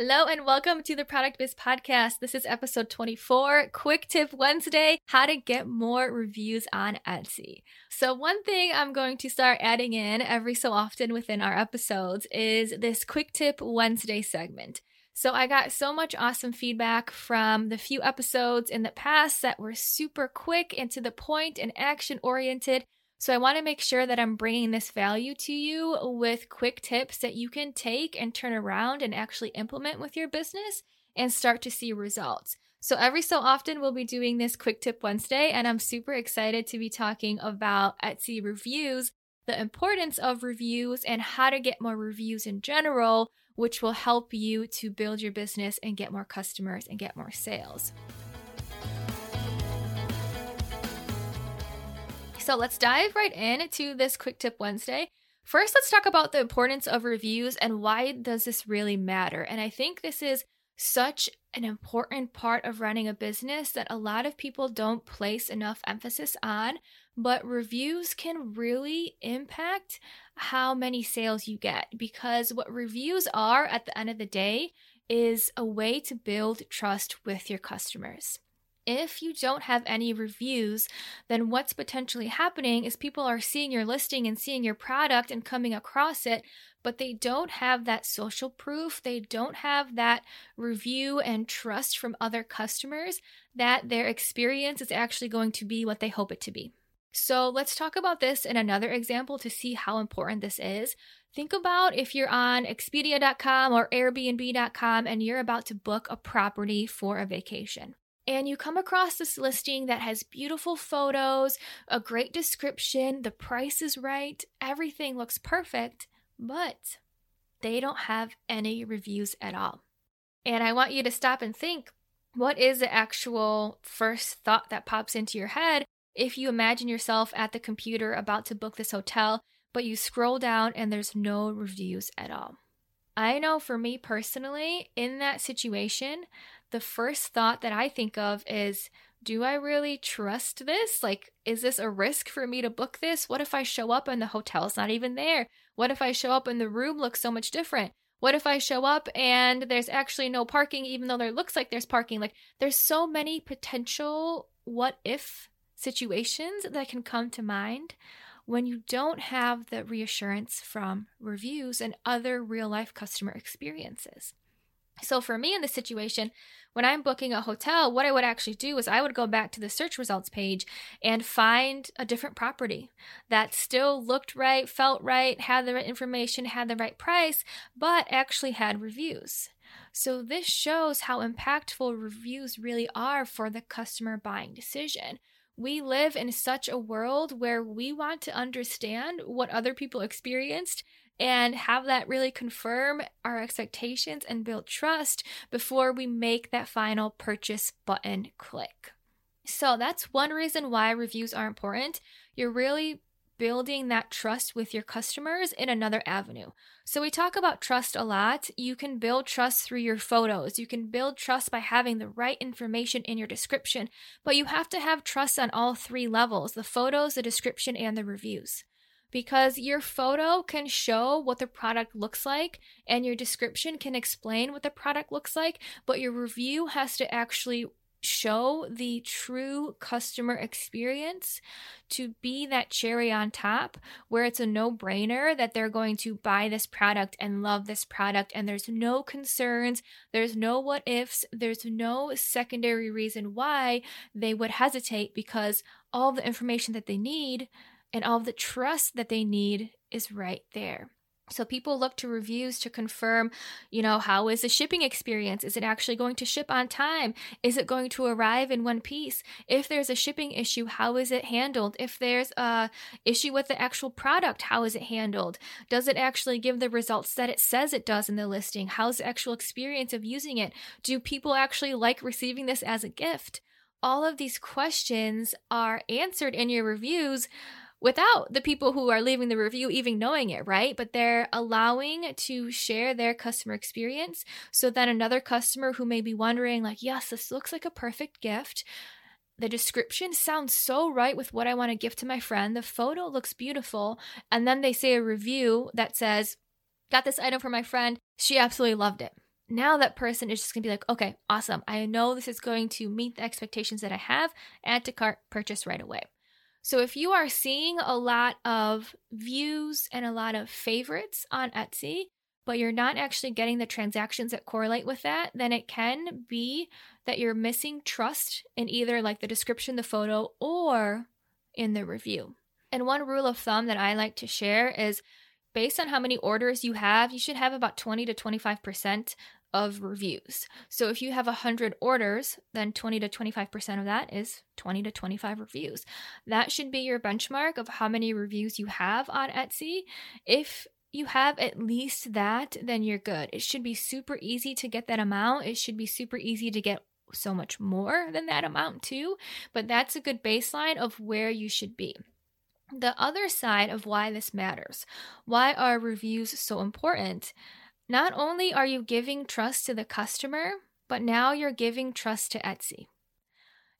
Hello and welcome to the Product Biz Podcast. This is episode 24, Quick Tip Wednesday How to Get More Reviews on Etsy. So, one thing I'm going to start adding in every so often within our episodes is this Quick Tip Wednesday segment. So, I got so much awesome feedback from the few episodes in the past that were super quick and to the point and action oriented. So I want to make sure that I'm bringing this value to you with quick tips that you can take and turn around and actually implement with your business and start to see results. So every so often we'll be doing this quick tip Wednesday and I'm super excited to be talking about Etsy reviews, the importance of reviews and how to get more reviews in general, which will help you to build your business and get more customers and get more sales. So let's dive right into this quick tip Wednesday. First, let's talk about the importance of reviews and why does this really matter? And I think this is such an important part of running a business that a lot of people don't place enough emphasis on, but reviews can really impact how many sales you get because what reviews are at the end of the day is a way to build trust with your customers if you don't have any reviews, then what's potentially happening is people are seeing your listing and seeing your product and coming across it, but they don't have that social proof. They don't have that review and trust from other customers that their experience is actually going to be what they hope it to be. So let's talk about this in another example to see how important this is. Think about if you're on Expedia.com or Airbnb.com and you're about to book a property for a vacation and you come across this listing that has beautiful photos, a great description, the price is right, everything looks perfect, but they don't have any reviews at all. And I want you to stop and think what is the actual first thought that pops into your head if you imagine yourself at the computer about to book this hotel, but you scroll down and there's no reviews at all? I know for me personally, in that situation, the first thought that I think of is do I really trust this? Like, is this a risk for me to book this? What if I show up and the hotel's not even there? What if I show up and the room looks so much different? What if I show up and there's actually no parking, even though there looks like there's parking? Like, there's so many potential what if situations that can come to mind when you don't have the reassurance from reviews and other real life customer experiences. So, for me in this situation, when I'm booking a hotel, what I would actually do is I would go back to the search results page and find a different property that still looked right, felt right, had the right information, had the right price, but actually had reviews. So, this shows how impactful reviews really are for the customer buying decision. We live in such a world where we want to understand what other people experienced and have that really confirm our expectations and build trust before we make that final purchase button click. So that's one reason why reviews are important. You're really building that trust with your customers in another avenue. So, we talk about trust a lot. You can build trust through your photos. You can build trust by having the right information in your description, but you have to have trust on all three levels the photos, the description, and the reviews because your photo can show what the product looks like and your description can explain what the product looks like, but your review has to actually show the true customer experience to be that cherry on top where it's a no brainer that they're going to buy this product and love this product and there's no concerns there's no what ifs there's no secondary reason why they would hesitate because all the information that they need and all the trust that they need is right there. So people look to reviews to confirm, you know, how is the shipping experience? Is it actually going to ship on time? Is it going to arrive in one piece? If there's a shipping issue, how is it handled? If there's a issue with the actual product, how is it handled? Does it actually give the results that it says it does in the listing? How's the actual experience of using it? Do people actually like receiving this as a gift? All of these questions are answered in your reviews without the people who are leaving the review even knowing it, right? But they're allowing to share their customer experience so that another customer who may be wondering, like, yes, this looks like a perfect gift. The description sounds so right with what I want to give to my friend. The photo looks beautiful. And then they say a review that says, Got this item for my friend. She absolutely loved it. now that person is just going to be like, okay, awesome. I know this is going to meet the expectations that I have. Add to cart, purchase right away. So if you are seeing a lot of views and a lot of favorites on Etsy, but you're not actually getting the transactions that correlate with that, then it can be that you're missing trust in either like the description, the photo, or in the review. And one rule of thumb that I like to share is based on how many orders you have, you should have about 20 to 25% of reviews. So if you have 100 orders, then 20 to 25% of that is 20 to 25 reviews. That should be your benchmark of how many reviews you have on Etsy. If you have at least that, then you're good. It should be super easy to get that amount. It should be super easy to get so much more than that amount too, but that's a good baseline of where you should be. The other side of why this matters, why are reviews so important? Not only are you giving trust to the customer, but now you're giving trust to Etsy.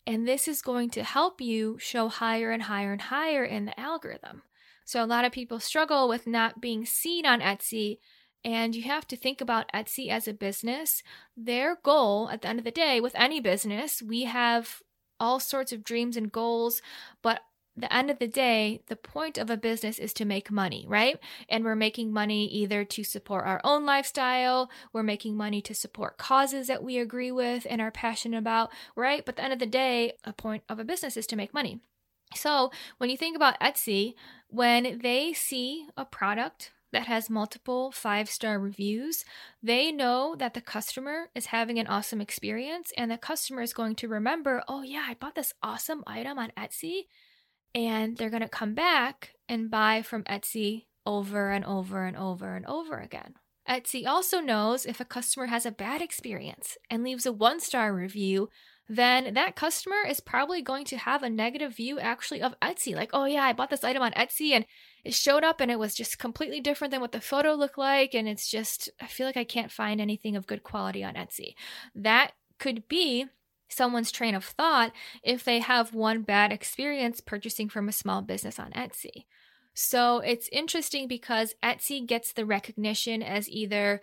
And this is going to help you show higher and higher and higher in the algorithm. So, a lot of people struggle with not being seen on Etsy. And you have to think about Etsy as a business. Their goal at the end of the day, with any business, we have all sorts of dreams and goals, but the end of the day, the point of a business is to make money, right? And we're making money either to support our own lifestyle, we're making money to support causes that we agree with and are passionate about, right? But the end of the day, a point of a business is to make money. So when you think about Etsy, when they see a product that has multiple five star reviews, they know that the customer is having an awesome experience and the customer is going to remember, oh, yeah, I bought this awesome item on Etsy and they're going to come back and buy from Etsy over and over and over and over again. Etsy also knows if a customer has a bad experience and leaves a one star review, then that customer is probably going to have a negative view actually of Etsy. Like, oh yeah, I bought this item on Etsy and it showed up and it was just completely different than what the photo looked like. And it's just, I feel like I can't find anything of good quality on Etsy. That could be someone's train of thought if they have one bad experience purchasing from a small business on Etsy. So it's interesting because Etsy gets the recognition as either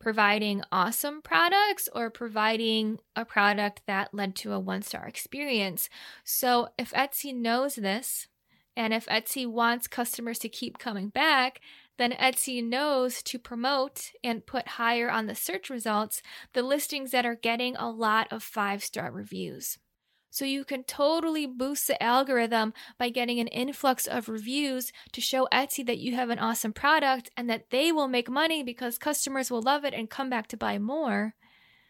providing awesome products or providing a product that led to a one star experience. So if Etsy knows this, and if Etsy wants customers to keep coming back, then Etsy knows to promote and put higher on the search results the listings that are getting a lot of five star reviews. So you can totally boost the algorithm by getting an influx of reviews to show Etsy that you have an awesome product and that they will make money because customers will love it and come back to buy more.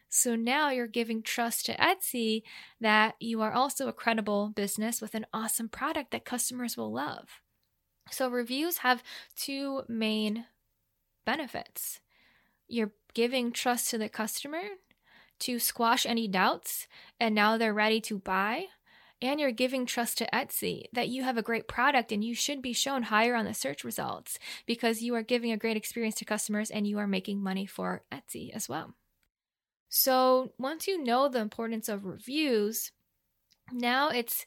So now you're giving trust to Etsy that you are also a credible business with an awesome product that customers will love. So, reviews have two main benefits. You're giving trust to the customer to squash any doubts, and now they're ready to buy. And you're giving trust to Etsy that you have a great product and you should be shown higher on the search results because you are giving a great experience to customers and you are making money for Etsy as well. So, once you know the importance of reviews, now it's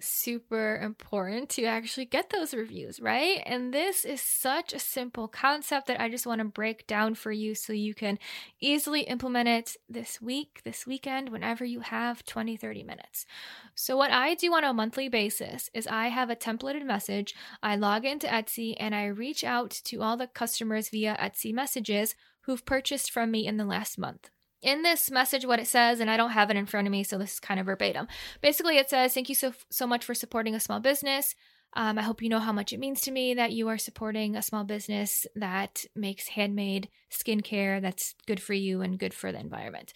super important to actually get those reviews, right? And this is such a simple concept that I just want to break down for you so you can easily implement it this week, this weekend, whenever you have 20, 30 minutes. So, what I do on a monthly basis is I have a templated message. I log into Etsy and I reach out to all the customers via Etsy messages who've purchased from me in the last month in this message what it says and i don't have it in front of me so this is kind of verbatim basically it says thank you so so much for supporting a small business um, i hope you know how much it means to me that you are supporting a small business that makes handmade skincare that's good for you and good for the environment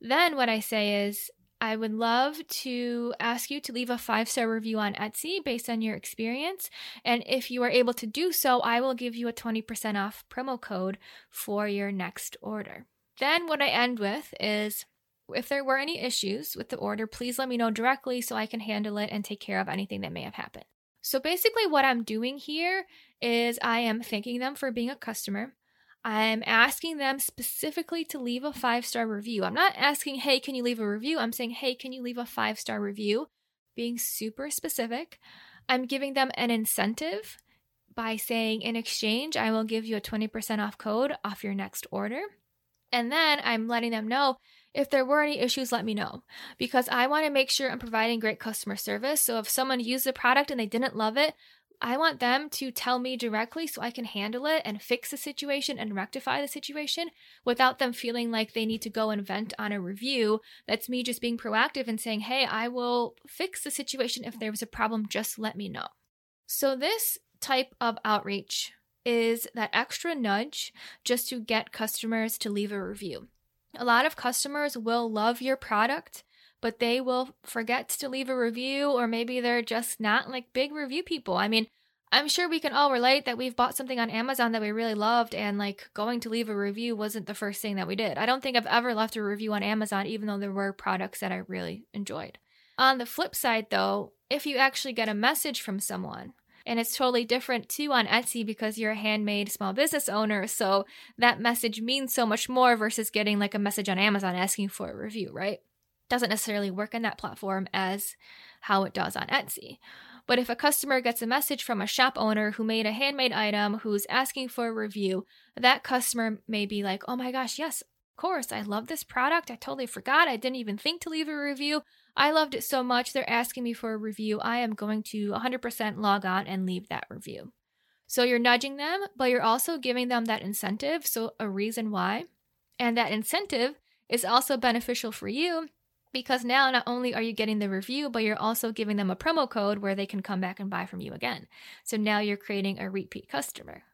then what i say is I would love to ask you to leave a five star review on Etsy based on your experience. And if you are able to do so, I will give you a 20% off promo code for your next order. Then, what I end with is if there were any issues with the order, please let me know directly so I can handle it and take care of anything that may have happened. So, basically, what I'm doing here is I am thanking them for being a customer. I'm asking them specifically to leave a five star review. I'm not asking, hey, can you leave a review? I'm saying, hey, can you leave a five star review? Being super specific. I'm giving them an incentive by saying, in exchange, I will give you a 20% off code off your next order. And then I'm letting them know if there were any issues, let me know because I want to make sure I'm providing great customer service. So if someone used the product and they didn't love it, I want them to tell me directly so I can handle it and fix the situation and rectify the situation without them feeling like they need to go and vent on a review. That's me just being proactive and saying, hey, I will fix the situation. If there was a problem, just let me know. So, this type of outreach is that extra nudge just to get customers to leave a review. A lot of customers will love your product, but they will forget to leave a review, or maybe they're just not like big review people. I mean, I'm sure we can all relate that we've bought something on Amazon that we really loved, and like going to leave a review wasn't the first thing that we did. I don't think I've ever left a review on Amazon, even though there were products that I really enjoyed. On the flip side, though, if you actually get a message from someone and it's totally different too on Etsy because you're a handmade small business owner. So that message means so much more versus getting like a message on Amazon asking for a review, right? Doesn't necessarily work in that platform as how it does on Etsy. But if a customer gets a message from a shop owner who made a handmade item who's asking for a review, that customer may be like, oh my gosh, yes, course, I love this product. I totally forgot. I didn't even think to leave a review. I loved it so much, they're asking me for a review. I am going to 100% log on and leave that review. So you're nudging them, but you're also giving them that incentive, so a reason why. And that incentive is also beneficial for you because now not only are you getting the review, but you're also giving them a promo code where they can come back and buy from you again. So now you're creating a repeat customer.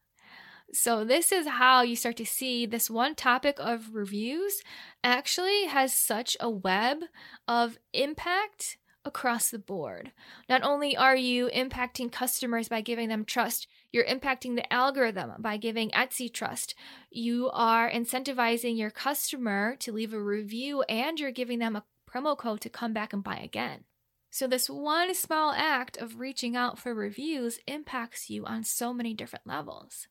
So, this is how you start to see this one topic of reviews actually has such a web of impact across the board. Not only are you impacting customers by giving them trust, you're impacting the algorithm by giving Etsy trust. You are incentivizing your customer to leave a review and you're giving them a promo code to come back and buy again. So, this one small act of reaching out for reviews impacts you on so many different levels.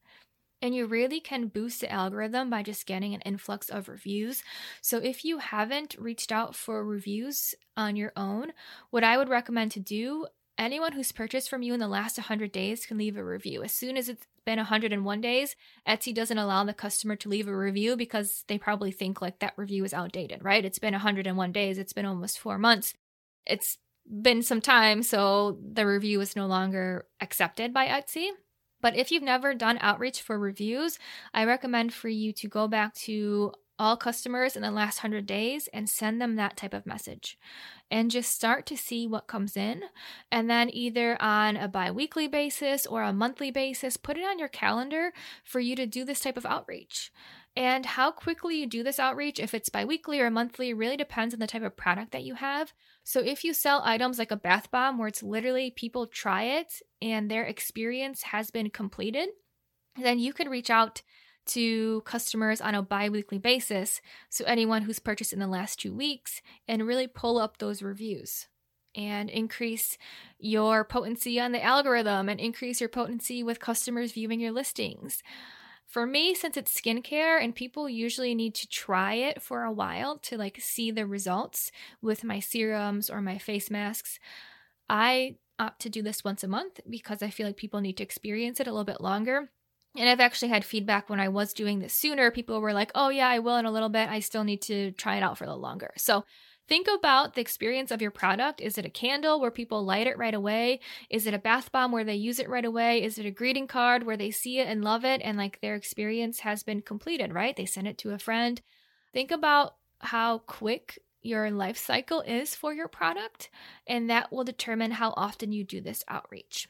And you really can boost the algorithm by just getting an influx of reviews. So, if you haven't reached out for reviews on your own, what I would recommend to do anyone who's purchased from you in the last 100 days can leave a review. As soon as it's been 101 days, Etsy doesn't allow the customer to leave a review because they probably think like that review is outdated, right? It's been 101 days, it's been almost four months. It's been some time, so the review is no longer accepted by Etsy. But if you've never done outreach for reviews, I recommend for you to go back to all customers in the last 100 days and send them that type of message and just start to see what comes in. And then either on a bi weekly basis or a monthly basis, put it on your calendar for you to do this type of outreach. And how quickly you do this outreach, if it's biweekly or monthly, really depends on the type of product that you have. So if you sell items like a bath bomb where it's literally people try it and their experience has been completed, then you could reach out to customers on a bi weekly basis. So anyone who's purchased in the last two weeks and really pull up those reviews and increase your potency on the algorithm and increase your potency with customers viewing your listings. For me, since it's skincare and people usually need to try it for a while to like see the results with my serums or my face masks, I opt to do this once a month because I feel like people need to experience it a little bit longer. And I've actually had feedback when I was doing this sooner. People were like, oh, yeah, I will in a little bit. I still need to try it out for a little longer. So Think about the experience of your product. Is it a candle where people light it right away? Is it a bath bomb where they use it right away? Is it a greeting card where they see it and love it and like their experience has been completed, right? They send it to a friend. Think about how quick your life cycle is for your product, and that will determine how often you do this outreach.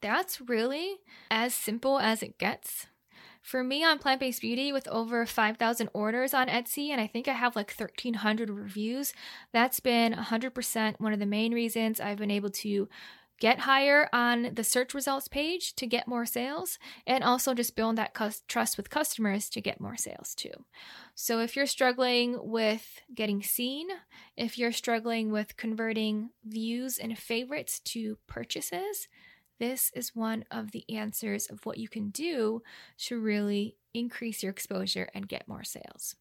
That's really as simple as it gets. For me on Plant Based Beauty, with over 5,000 orders on Etsy, and I think I have like 1,300 reviews, that's been 100% one of the main reasons I've been able to get higher on the search results page to get more sales and also just build that trust with customers to get more sales too. So if you're struggling with getting seen, if you're struggling with converting views and favorites to purchases, this is one of the answers of what you can do to really increase your exposure and get more sales.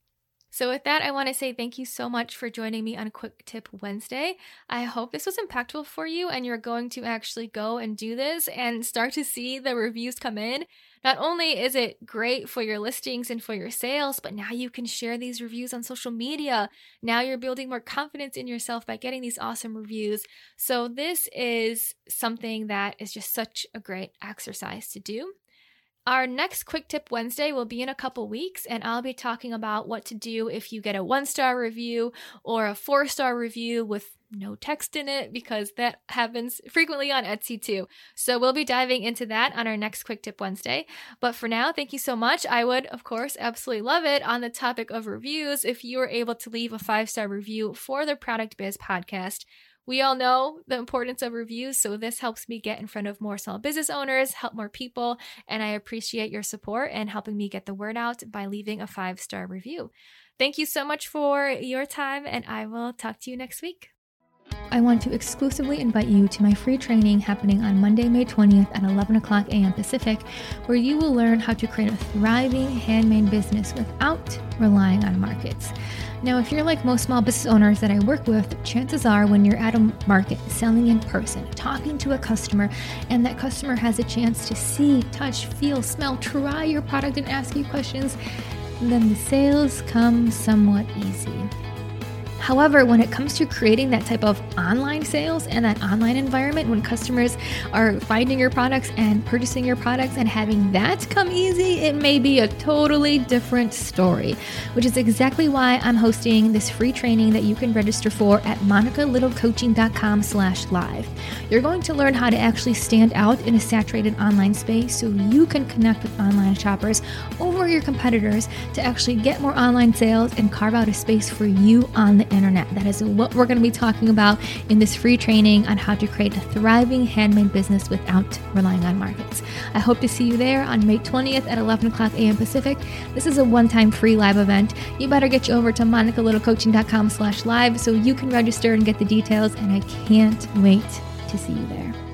So, with that, I want to say thank you so much for joining me on Quick Tip Wednesday. I hope this was impactful for you and you're going to actually go and do this and start to see the reviews come in. Not only is it great for your listings and for your sales, but now you can share these reviews on social media. Now you're building more confidence in yourself by getting these awesome reviews. So, this is something that is just such a great exercise to do. Our next Quick Tip Wednesday will be in a couple weeks, and I'll be talking about what to do if you get a one star review or a four star review with no text in it, because that happens frequently on Etsy too. So we'll be diving into that on our next Quick Tip Wednesday. But for now, thank you so much. I would, of course, absolutely love it on the topic of reviews if you were able to leave a five star review for the Product Biz podcast. We all know the importance of reviews, so this helps me get in front of more small business owners, help more people, and I appreciate your support and helping me get the word out by leaving a five star review. Thank you so much for your time, and I will talk to you next week. I want to exclusively invite you to my free training happening on Monday, May 20th at 11 o'clock a.m. Pacific, where you will learn how to create a thriving handmade business without relying on markets. Now, if you're like most small business owners that I work with, chances are when you're at a market selling in person, talking to a customer, and that customer has a chance to see, touch, feel, smell, try your product, and ask you questions, then the sales come somewhat easy. However, when it comes to creating that type of online sales and that online environment, when customers are finding your products and purchasing your products and having that come easy, it may be a totally different story, which is exactly why I'm hosting this free training that you can register for at monicalittlecoaching.com slash live. You're going to learn how to actually stand out in a saturated online space so you can connect with online shoppers over your competitors to actually get more online sales and carve out a space for you on the internet. That is what we're going to be talking about in this free training on how to create a thriving handmade business without relying on markets. I hope to see you there on May 20th at 11 o'clock a.m. Pacific. This is a one-time free live event. You better get you over to monicalittlecoaching.com slash live so you can register and get the details, and I can't wait to see you there.